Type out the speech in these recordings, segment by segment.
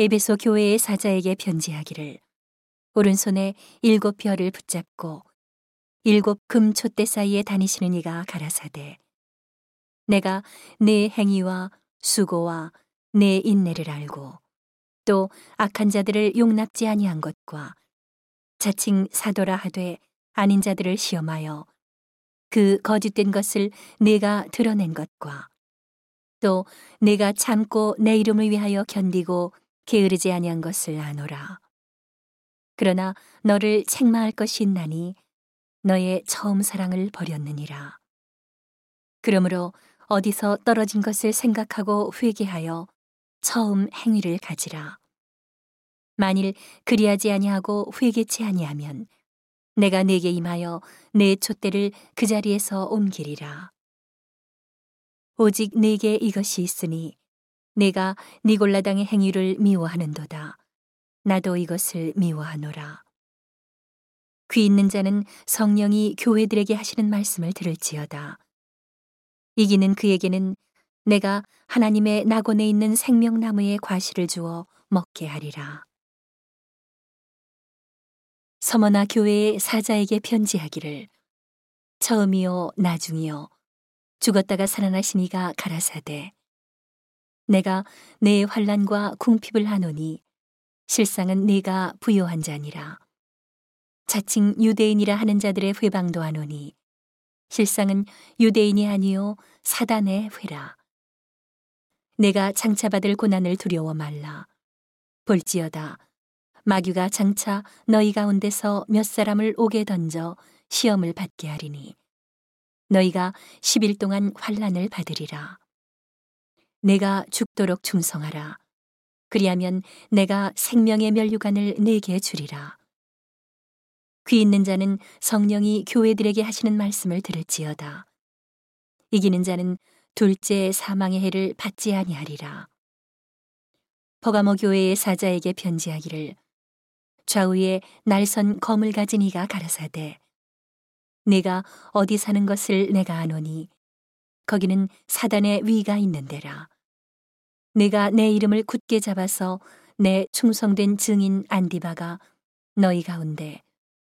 에베소 교회의 사자에게 편지하기를. 오른손에 일곱 별을 붙잡고 일곱 금 촛대 사이에 다니시는 이가 가라사대. 내가 내 행위와 수고와 내 인내를 알고 또 악한 자들을 용납지 아니한 것과 자칭 사도라 하되 아닌 자들을 시험하여 그 거짓된 것을 내가 드러낸 것과 또 내가 참고 내 이름을 위하여 견디고 게으르지 아니한 것을 아노라. 그러나 너를 책망할 것이 있나니 너의 처음 사랑을 버렸느니라. 그러므로 어디서 떨어진 것을 생각하고 회개하여 처음 행위를 가지라. 만일 그리하지 아니하고 회개치 아니하면 내가 네게 임하여 내 촛대를 그 자리에서 옮기리라. 오직 네게 이것이 있으니 내가 니골라당의 행위를 미워하는도다. 나도 이것을 미워하노라. 귀 있는 자는 성령이 교회들에게 하시는 말씀을 들을지어다. 이기는 그에게는 내가 하나님의 낙원에 있는 생명나무의 과실을 주어 먹게 하리라. 서머나 교회의 사자에게 편지하기를 처음이요 나중이요 죽었다가 살아나신 이가 가라사대 내가 내 환란과 궁핍을 하노니 실상은 네가 부요한 자니라. 자칭 유대인이라 하는 자들의 회방도 하노니 실상은 유대인이 아니요 사단의 회라. 내가 장차 받을 고난을 두려워 말라. 볼지어다. 마귀가 장차 너희 가운데서 몇 사람을 오게 던져 시험을 받게 하리니 너희가 10일 동안 환란을 받으리라. 내가 죽도록 충성하라. 그리하면 내가 생명의 면류관을 내게 주리라. 귀 있는 자는 성령이 교회들에게 하시는 말씀을 들을지어다. 이기는 자는 둘째 사망의 해를 받지 아니하리라. 버가모 교회의 사자에게 편지하기를 좌우에 날선 검을 가진 이가 가라사대 내가 어디 사는 것을 내가 아노니 거기는 사단의 위가 있는 데라. 내가 내 이름을 굳게 잡아서 내 충성된 증인 안디바가 너희 가운데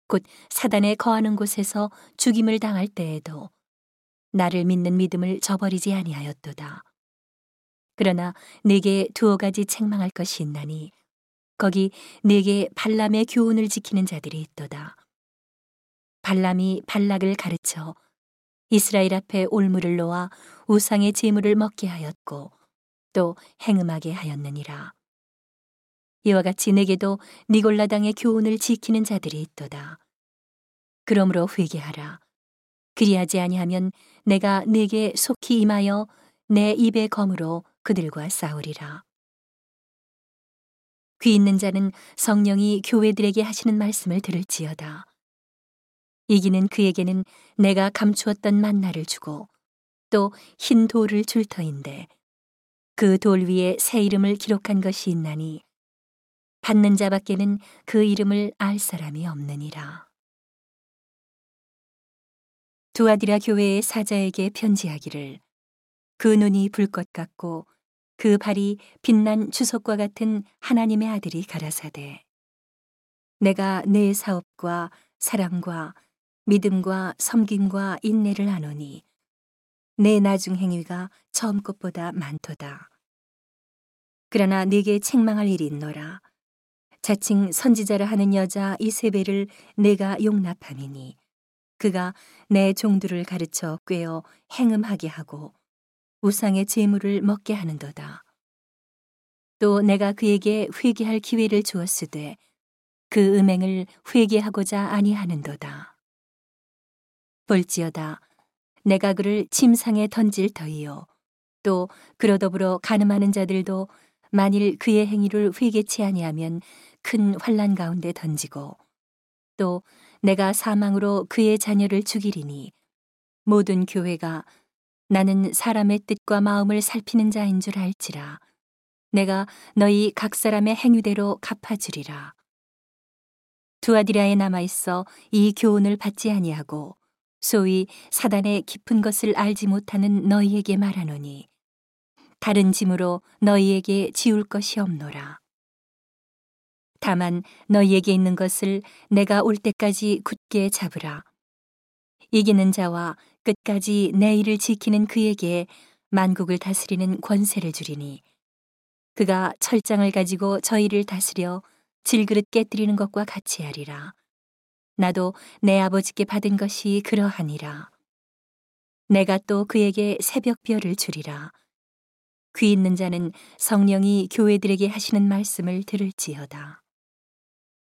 곧 사단에 거하는 곳에서 죽임을 당할 때에도 나를 믿는 믿음을 저버리지 아니하였도다. 그러나 내게 두어 가지 책망할 것이 있나니 거기 내게 발람의 교훈을 지키는 자들이 있도다. 발람이 발락을 가르쳐 이스라엘 앞에 올무를 놓아 우상의 제물을 먹게 하였고 또 행음하게 하였느니라. 이와 같이 내게도 니골라당의 교훈을 지키는 자들이 있도다. 그러므로 회개하라. 그리하지 아니하면 내가 네게 속히 임하여 내 입의 검으로 그들과 싸우리라. 귀 있는 자는 성령이 교회들에게 하시는 말씀을 들을지어다. 이기는 그에게는 내가 감추었던 만나를 주고 또 흰 돌을 줄 터인데 그 돌 위에 새 이름을 기록한 것이 있나니 받는 자밖에는 그 이름을 알 사람이 없느니라. 두아디라 교회의 사자에게 편지하기를 그 눈이 불꽃 같고 그 발이 빛난 주석과 같은 하나님의 아들이 가라사대 내가 내 사업과 사랑과 믿음과 섬김과 인내를 하노니 내 나중 행위가 처음 것보다 많도다. 그러나 네게 책망할 일이 있노라. 자칭 선지자를 하는 여자 이세벨을 내가 용납함이니 그가 내 종들을 가르쳐 꿰어 행음하게 하고 우상의 재물을 먹게 하는도다. 또 내가 그에게 회개할 기회를 주었으되 그 음행을 회개하고자 아니하는도다. 볼지어다. 내가 그를 침상에 던질 터이요. 또 그러 더불어 가늠하는 자들도 만일 그의 행위를 회개치 아니하면 큰 환란 가운데 던지고 또 내가 사망으로 그의 자녀를 죽이리니 모든 교회가 나는 사람의 뜻과 마음을 살피는 자인 줄 알지라. 내가 너희 각 사람의 행위대로 갚아주리라. 두아디라에 남아 있어 이 교훈을 받지 아니하고 소위 사단의 깊은 것을 알지 못하는 너희에게 말하노니 다른 짐으로 너희에게 지울 것이 없노라. 다만 너희에게 있는 것을 내가 올 때까지 굳게 잡으라. 이기는 자와 끝까지 내 일을 지키는 그에게 만국을 다스리는 권세를 주리니 그가 철장을 가지고 저희를 다스려 질그릇 깨뜨리는 것과 같이 하리라. 나도 내 아버지께 받은 것이 그러하니라. 내가 또 그에게 새벽별을 주리라. 귀 있는 자는 성령이 교회들에게 하시는 말씀을 들을지어다.